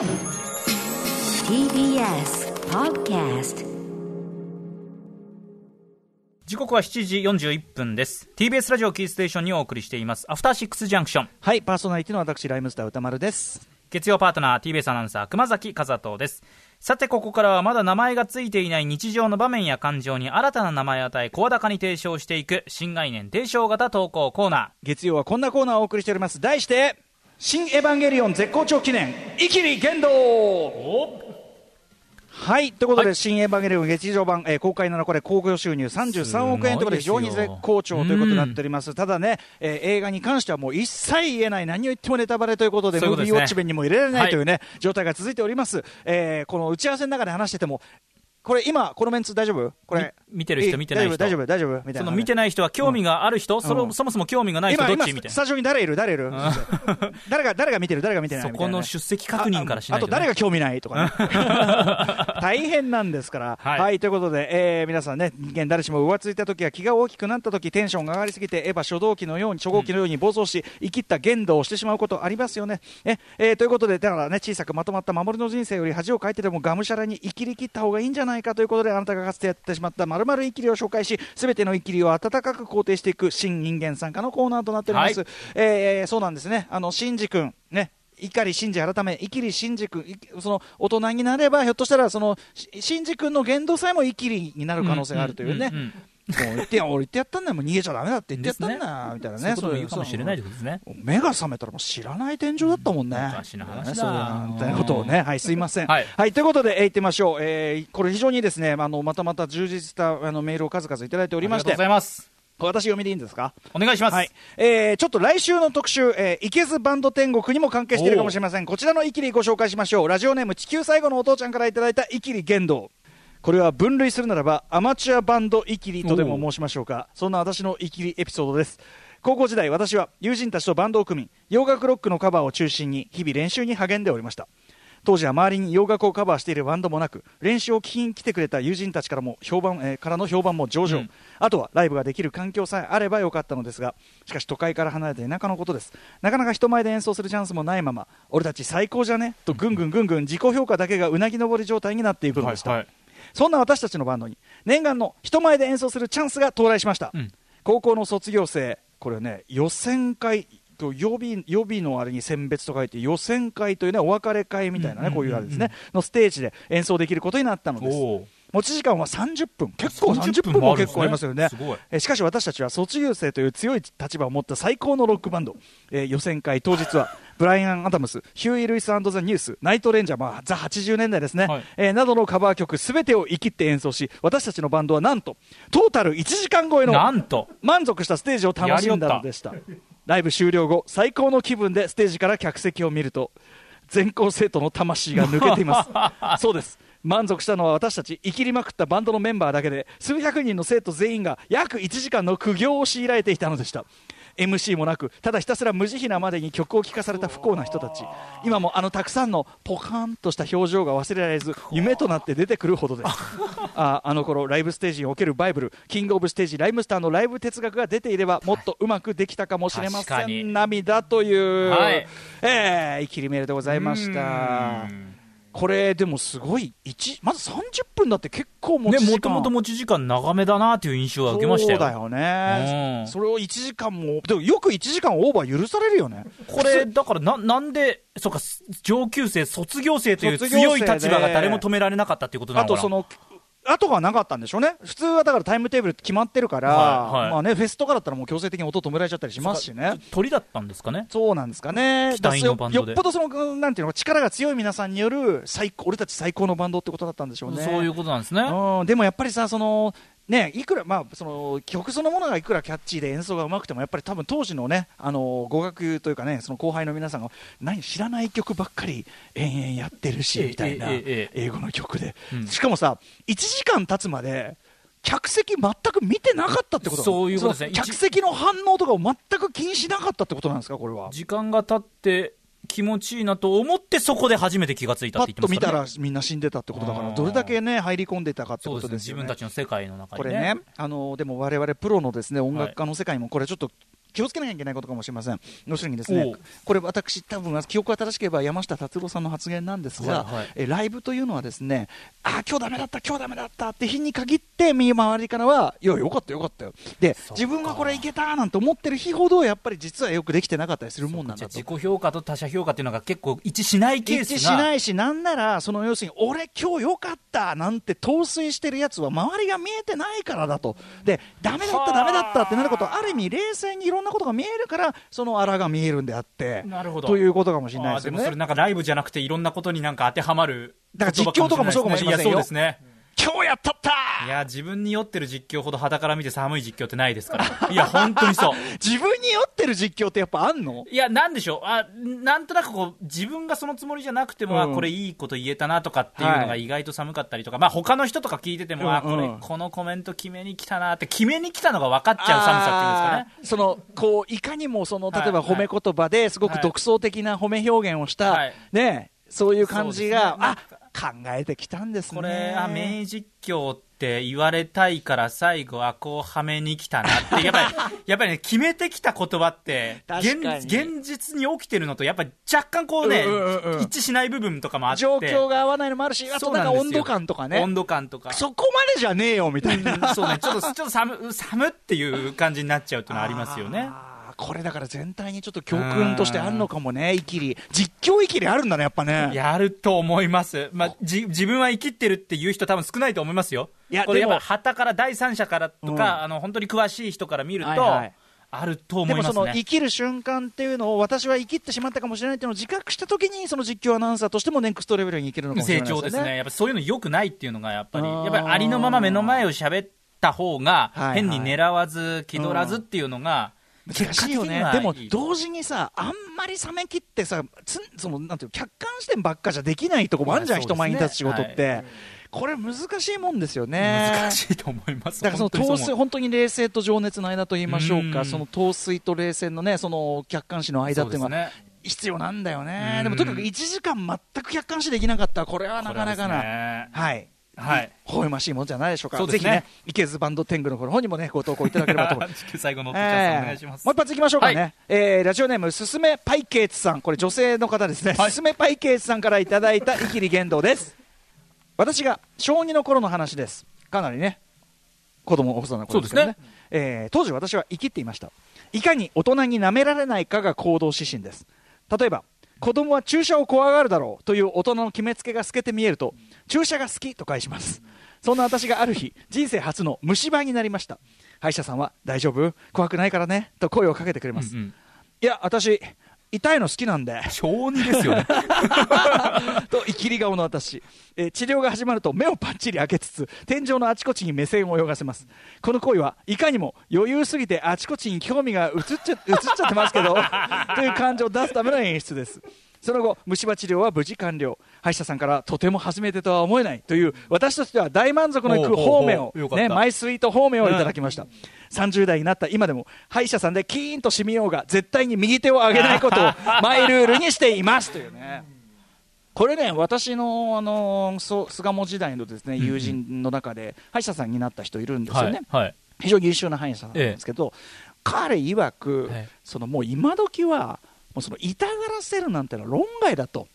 TBS Podcast 時刻は7時41分です。TBS ラジオキーステーションにお送りしています。アフターシックスジャンクション。はい、パーソナリティの私、ライムスター歌丸です。月曜パートナー TBS アナウンサー熊崎和人です。さてここからはまだ名前がついていない日常の場面や感情に新たな名前を与え声高に提唱していく新概念提唱型投稿コーナ月曜はこんなコーナーをお送りしております。題して、新エヴァンゲリオン絶好調記念、イキリ言動。はい、ということで、はい。新エヴァンゲリオン劇場版、えー公開7日で興行収入33億円ということで、非常に絶好調ということになっております。ただね、えー映画に関してはもう一切言えない、何を言ってもネタバレということで、ムーそういうことですね。ビーウォッチ弁にも入れられない。というね、状態が続いております。えーこの打ち合わせの中で話してても、これ今、このメンツ大丈夫？これ。み見てる人い見てない人。大丈夫、大丈夫、大丈夫。みたいな。ーその見てない人は興味がある人、そのうん。そもそも興味がない人どっち？みたいスタジオに誰いる？誰いる？誰が、誰が見てる？誰が見てなない？そこの出席確認からしないああと誰が興味ないとかね。大変なんですから、は、はいいということで、えー皆さんね、人間誰しも浮ついた時や気が大きくなった時テンションが上がりすぎて、エヴァ初動機のように、初号機のように暴走し、生きった言動をしてしまうことありますよね。ええーということで、だからね、小さくまとまった守りの人生より恥をかいてでもがむしゃらに生きりきった方がいいんじゃないかということで、あなたがかつてやってしまったまるまる生きりを紹介し、すべての生きりを温かく肯定していく新人間参加のコーナーとなっております。はいえーそうなんですね。あの、シンジ君、ね、碇シンジ改め、イキリシンジ君、いその大人になれば、ひょっとしたら、そのしシンジ君の言動さえもイキリになる可能性があるというね。言ってや、俺言ってやったんだよ、もう逃げちゃだめだって言ってやったんだよ、みたいなね。そういうかもしれないですね目が覚めたらもう知らない天井だったもんね。昔の話だそうなんてことをね。はい、すいません。はいということで、えー、行ってみましょう。えーこれ非常にですね、あの、またまた充実したあのメールを数々いただいておりましてありがとうござ、います私読みでいいんですか？お願いします、はい、えーちょっと来週の特集、えー、いけずバンド天国にも関係しているかもしれません。こちらのイキリご紹介しましょう。ラジオネーム地球最後のお父ちゃんからいただいたイキリ言動。これは分類するならばアマチュアバンドイキリとでも申しましょうか。そんな私のイキリエピソードです。高校時代、私は友人たちとバンドを組み、洋楽ロックのカバーを中心に日々練習に励んでおりました。当時は周りに洋楽をカバーしているバンドもなく練習を聞きに来てくれた友人たちからも評判、えーからの評判も上々、うん。あとはライブができる環境さえあればよかったのですがしかし都会から離れた田舎のことです。なかなか人前で演奏するチャンスもないまま俺たち最高じゃね？とぐんぐんぐんぐん自己評価だけがうなぎ登り状態になっていくのでした、はいはいそんな私たちのバンドに念願の人前で演奏するチャンスが到来しました、うん。高校の卒業生これね予選会と予備予備のあれに選別と書いて予選会というねお別れ会みたいなね、うんこういうあれですね。のステージで演奏できることになったのです。持ち時間は30分。結構30 30分分も結構ありますよね。えーしかし私たちは卒業生という強い立場を持った最高のロックバンド、えー予選会当日はブライアン・アダムスヒューイ・ルイスザ・ニュースナイト・レンジャー、まあ、ザ80年代ですね、はい。えーなどのカバー曲すべてを生きって演奏し私たちのバンドはなんとトータル1時間超えのなんと。満足したステージを楽しんだのでした。ライブ終了後最高の気分でステージから客席を見ると全校生徒の魂が抜けています。そうです。満足したのは私たち生きりまくったバンドのメンバーだけで数百人の生徒全員が約1時間の苦行を強いられていたのでした MC もなくただひたすら無慈悲なまでに曲を聴かされた不幸な人たち。今もあのたくさんのポカーンとした表情が忘れられず夢となって出てくるほどです。ああの頃ライブステージにおけるバイブルキングオブステージライムスターのライブ哲学が出ていればもっとうまくできたかもしれません。涙という、はい。えー、イキリメールでございました。うんこれでもすごい一まず30分だって結構持ねち時間。もともと持ち時間長めだなという印象は受けましたよ。そうだよね、うん。それを1時間もでもよく1時間オーバー許されるよね。これ、だからな、なんで、そうか、上級生、卒業生という強い立場が誰も止められなかったっていうことなのかな。あとその後がなかったんでしょうね。普通はだからタイムテーブル決まってるから、はいはい。まあね、フェスとかだったらもう強制的に音止められちゃったりしますしね。鳥だったんですかね。そうなんですかね。期待のバンドで。よっぽどそのうんなんていうの力が強い皆さんによる最高俺たち最高のバンドってことだったんでしょうね。そういうことなんですね。うん、でもやっぱりさそのね、いくら、まあ、その曲そのものがいくらキャッチーで演奏がうまくてもやっぱり多分当時のねあの語学というかねその後輩の皆さんが何知らない曲ばっかり延々やってるしええみたいな英語の曲で、うん。しかもさ1時間経つまで客席全く見てなかったってことそういうことですね。客席の反応とかを全く気にしなかったってことなんですかこれは？時間が経って気持ちいいなと思って、そこで初めて気がついたパって言ってますから、ッと見たらね。みんな死んでたってことだからどれだけね入り込んでいたかって。ことですよね自分たちの世界の中にね。これね、あのでも我々プロのですね音楽家の世界にもこれちょっと気をつけなきゃいけないことかもしれません。要するにですねこれ私多分記憶が正しければ山下達郎さんの発言なんですが、はいはい。えライブというのはですねあ今日ダメだった今日ダメだったって日に限って見回りからはいやよかったよかったよ。で自分がこれいけたなんて思ってる日ほどやっぱり実はよくできてなかったりするもんなんだと。あ自己評価と他者評価っていうのが結構一致しないケースが一致しないし、なんなら、その要するに、俺、今日よかったなんて陶酔してるやつは、周りが見えてないからだと、で、ダメだった、ダメだったってなることは、ある意味、冷静にいろんなことが見えるから、そのあらが見えるんであって、なるほど。ということかもしれないですよね。でもそれなんかライブじゃなくていろんなことになんか当てはまるだから実況とかもそうかもしれませんよ。いやそうですね今日やったった。いや自分に酔ってる実況ほど肌から見て寒い実況ってないですから。いや本当にそう。自分に酔ってる実況ってやっぱあんの？いや、なんでしょう、あなんとなくこう自分がそのつもりじゃなくても、あうん。これいいこと言えたなとかっていうのがはい。意外と寒かったりとか、まあ他の人とか聞いてても、あこれうんうん。このコメント決めに来たなって、決めに来たのが分かっちゃう寒さっていうんですかね。そのこういかにもその例えばはい褒め言葉ですごく独創的な褒め表現をした、はい。ね、そういう感じが、ね。あ考えてきたんですね。これ、あ名実況って言われたいから、最後はこうはめに来たなって、やっぱり、やっぱりね、決めてきた言葉って、現実に起きてるのと、やっぱり若干こうね、うんうんうん一致しない部分とかもあって、状況が合わないのもあるし、あとなんか温度感とかね。温度感とか。そこまでじゃねえよみたいな。うんそうね、ちょっと、ちょっと寒、寒っていう感じになっちゃうっていうのはありますよね。これだから全体にちょっと教訓としてあるのかもね、イキリ。実況イキリあるんだね、やっぱね。やると思います。まあ、じ、自分は生きってるっていう人多分少ないと思いますよ。いやでもこれやっぱ、旗から第三者からとか、うんあの、本当に詳しい人から見ると、はいはいあると思でもいますね。その生きる瞬間っていうのを私は生きってしまったかもしれないっていうのを自覚したときにその実況アナウンサーとしてもネクストレベルに行けるのかもしれ成ない長ですね。やっぱそういうの良くないっていうのがやっぱり、やっぱりありのまま目の前を喋った方がはいはい、変に狙わず、気取らずっていうのが、結果的にはいいでも同時にさあんまり冷めきってさつそのなんていうの客観視点ばっかじゃできないとこもあるじゃん、ね人前に立つ仕事って、はこれ難しいもんですよね。難しいと思います。だからその本当に陶水、本当に冷静と情熱の間と言いましょうか、うん。その陶水と冷静のね、その客観視の間っていうのはね。必要なんだよね。う。ん。でもとにかく1時間全く客観視できなかったら、これはなかなかな、ね。はい。はい。微笑ましいものじゃないでしょうか。そうね。ぜひね、池津バンド天狗の方にもね、ご投稿いただければと思います。最後のお父ちゃんさんお願いします。もう一発いきましょうかね、はい。えーラジオネームすすめパイケーツさん。これ女性の方ですね、はい。すすめパイケーツさんからいただいたイキリ言動です。私が小2の頃の話です。かなりね子供細な頃ですね。そうえー当時私は生きっていました。いかに大人に舐められないかが行動指針です。例えば子供は注射を怖がるだろうという大人の決めつけが透けて見えると注射が好きと返します。そんな私がある日人生初の虫歯になりました。歯医者さんは大丈夫？怖くないからね。と声をかけてくれます、うんうん。いや私痛いの好きなんで。小児ですよね。と生きり顔の私、えー治療が始まると目をパッチリ開けつつ天井のあちこちに目線を泳がせます。この行為はいかにも余裕すぎてあちこちに興味が移っちゃ移っちゃってますけどという感情を出すための演出ですその後虫歯治療は無事完了歯医者さんからとても初めてとは思えないという私としては大満足のいく方面をねマイスイート方面をいただきました、30代になった今でも歯医者さんでキーンと染みようが絶対に右手を上げないことをマイルールにしていますというねこれね、私の、あのそう巣鴨時代のですね友人の中で、歯医者さんになった人いるんですよね、はい。はい。非常に優秀な歯医者さんなんですけど、彼曰く、はいそのもう今時は、うその痛がらせるなんてのは論外だと。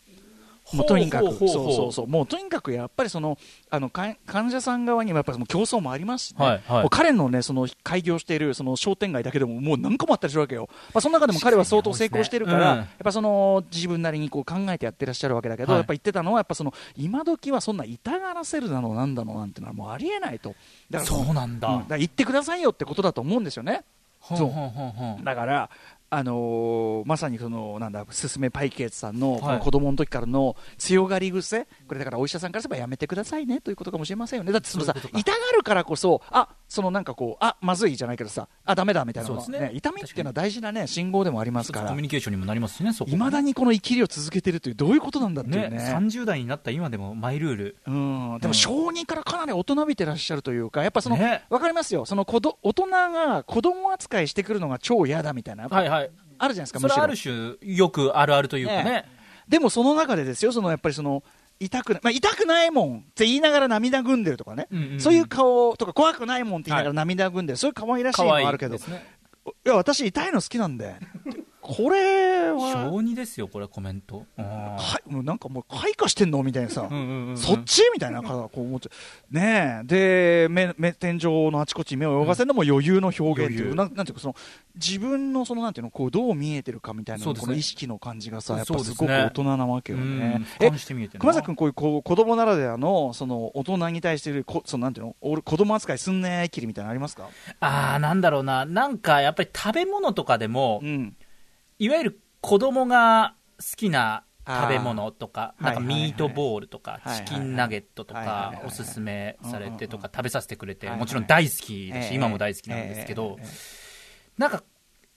もうとにかく、そうそうそう、もうとにかくやっぱりそのあのか患者さん側にはやっぱりその競争もありますしね、はいはい。もう彼のねその開業しているその商店街だけでももう何個もあったりするわけよ、まあ、その中でも彼は相当成功してるから、うん。やっぱその自分なりにこう考えてやってらっしゃるわけだけど、はい。やっぱ言ってたのは、やっぱその今時はそんな痛がらせるだのなんだのなんてのはもうありえないと、だからのそうなんだ。うん。から言ってくださいよってことだと思うんですよね。そう。だから、あのーまさにそのなんだすすめパイケーツさんのの子供の時からの強がり癖、これだからお医者さんからすればやめてくださいねということかもしれませんよね。だってそのさ痛がるからこそあそのなんかこうあまずいじゃないけどさあダメだみたいなのはそうですね痛みっていうのは大事なね信号でもありますからコミュ。ニケーションにもなりますしね。いまだにこの生きりを続けてるというどういうことなんだっていうね、ね。30代になった今でもマイルール。うん、でも小児からかなり大人びてらっしゃるというか、やっぱその、ねわかりますよ、その子ど大人が子供扱いしてくるのが超嫌だみたいな、はいはい。あるじゃないですか、ある種、よくあるあるというかね。ねでもその中でですよ、そのやっぱりその痛くな、まあ、痛くないもんって言いながら涙ぐんでるとかね、うんうんうん。そういう顔とか、怖くないもんって言いながら涙ぐんでる、そういう可愛らしいの可愛いはあるけど。で、すね。いや私痛いの好きなんでこれは。小児ですよこれコメント。うんはい、もうなんかもう開花してんのみたいなさ、うんうんうんうん。そっちみたいなこう思っちゃうねえ。で目目天井のあちこちに目を泳がせるのも余裕の表現っていう、余裕。なんなんていうかその自分のそのなんていうのこうどう見えてるかみたいなね。この意識の感じがさやっぱすごく大人なわけようん。ね。俯瞰して見え熊崎君こういうこう子供ならではのその大人に対してるこそのなんていうの俺子供扱いすんねえきりみたいなのありますか？ああなんだろうな。なんかやっぱり食べ物とかでもうん。いわゆる子供が好きな食べ物とか、なんかミートボールとか、チキンナゲットとかおすすめされてとか、食べさせてくれて、もちろん大好きだし、ええ。今も大好きなんですけど、なんか、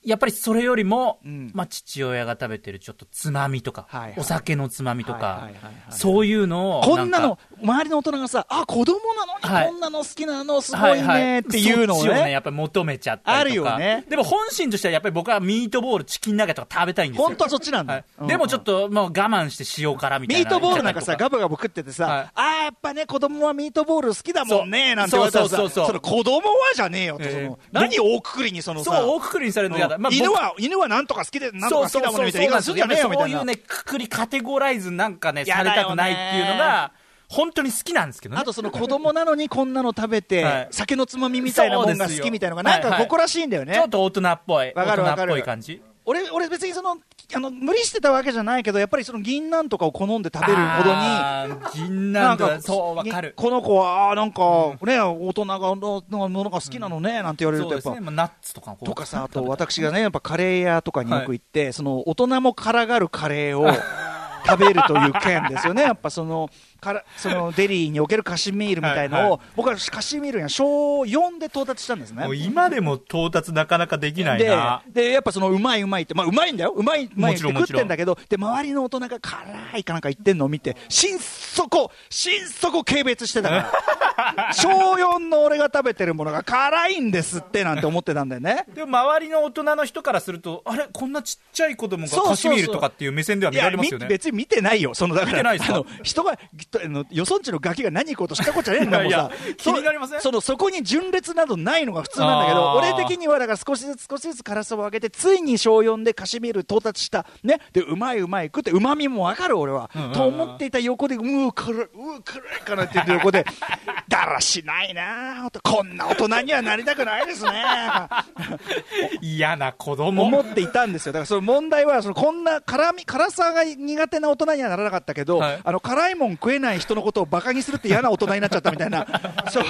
やっぱりそれよりも、うん。まあ、父親が食べてるちょっとつまみとか、はいはい。お酒のつまみとか、そういうのをこんなの周りの大人がさあ子供なのにはい。こんなの好きなのすごはいはねっていうのをね、ねやっぱり求めちゃったりとか。あるよね。でも本心としてはやっぱり僕はミートボール、チキンナゲットが食べたいんですよ。本当はそっちなんだ。はよい、でもちょっともう我慢して塩辛みたいな。ミートボールなんかさ、とガブガブ食っててさ、はい。ああ、やっぱね、子供はミートボール好きだもんね、なんて言われたらさ、そうそうそうそう。の子供はじゃねえよと、え。えその何大くくりにそのさ、そう、大くくりにされるの嫌だ。犬は、犬はなんとか好きで、なんとか好きだもんね、みたいな。そういうね、くくりカテゴライズなんかね、されたくないっていうのが、本当に好きなんですけどね。あとその子供なのにこんなの食べて、はい。酒のつまみみたいなもんが好きみたいなのが、なんか誇らしいんだよね。ちょっと大人っぽい。わかるわかる。大人っぽい感じ。俺、俺別にその、あの、無理してたわけじゃないけど、やっぱりその銀杏とかを好んで食べるほどに、銀杏とか、そう、わかる。この子は、なんか、ね、大人がののものが好きなのね、なんて言われると、やっぱね。、まあナッツとかとかさ、あと私がね、やっぱカレー屋とかによく行って、その大人も辛がるカレーを食べるという件ですよね、やっぱその、からそのデリーにおけるカシミールみたいのを、はいはい僕はカシミールには小4で到達したんですねもう。今でも到達なかなかできないでな。でやっぱそのうまいうまいって、まあ、うまいんだよ、うまい、うまいって食ってんだけど、で周りの大人が辛いかなんか言ってんのを見て、心底、心底軽蔑してたから、小4の俺が食べてるものが辛いんですってなんて思ってたんだよね。でも周りの大人の人からすると、あれ、こんなちっちゃい子供がそうそうそうカシミールとかっていう目線では見られますよね。いやみ別に見てないよ、そのだから見てないですか？あの人があのよそんちのガキが何行こうとしたことじゃねえんだもんさ 気になりません？そそのそこに順列などないのが普通なんだけど、俺的にはだから少しずつ少しずつ辛さを上げて、ついに小4でカシミール到達した、ね、でうまいうまい食って、うまみもわかる、俺は、うんうんうんと思っていた横で、うー、辛い、うー、辛いかなって言って横で、だらしないなあ、こんな大人にはなりたくないですね。嫌な子供。思っていたんですよ。だからその問題は、そのこんな辛み、辛さが苦手な大人にはならなかったけど、はいあの、辛いもん食えない人のことをバカにするって嫌な大人になっちゃったみたいな、そう、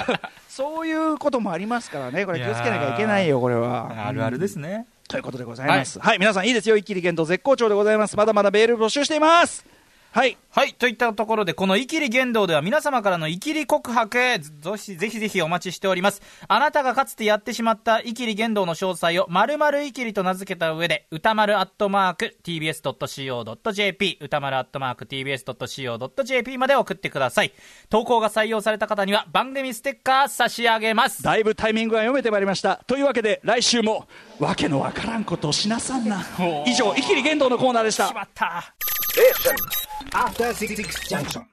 そういうこともありますからね、これ気をつけなきゃいけないよ、これは。あるあるですね。ということでございます。はい、皆さんいいですよ、一気に言動絶好調でございます。まだまだメール募集しています。はい。はい。といったところで、このイキリ言動では皆様からのイキリ告白、ぜひぜひぜひお待ちしております。あなたがかつてやってしまったイキリ言動の詳細を〇〇イキリと名付けた上で、歌丸アットマーク tbs.co.jp、歌丸アットマーク tbs.co.jp まで送ってください。投稿が採用された方には番組ステッカー差し上げます。だいぶタイミングが読めてまいりました。というわけで、来週も、わけのわからんことをしなさんな。以上、イキリ言動のコーナーでしたし。まった。After Six Junction.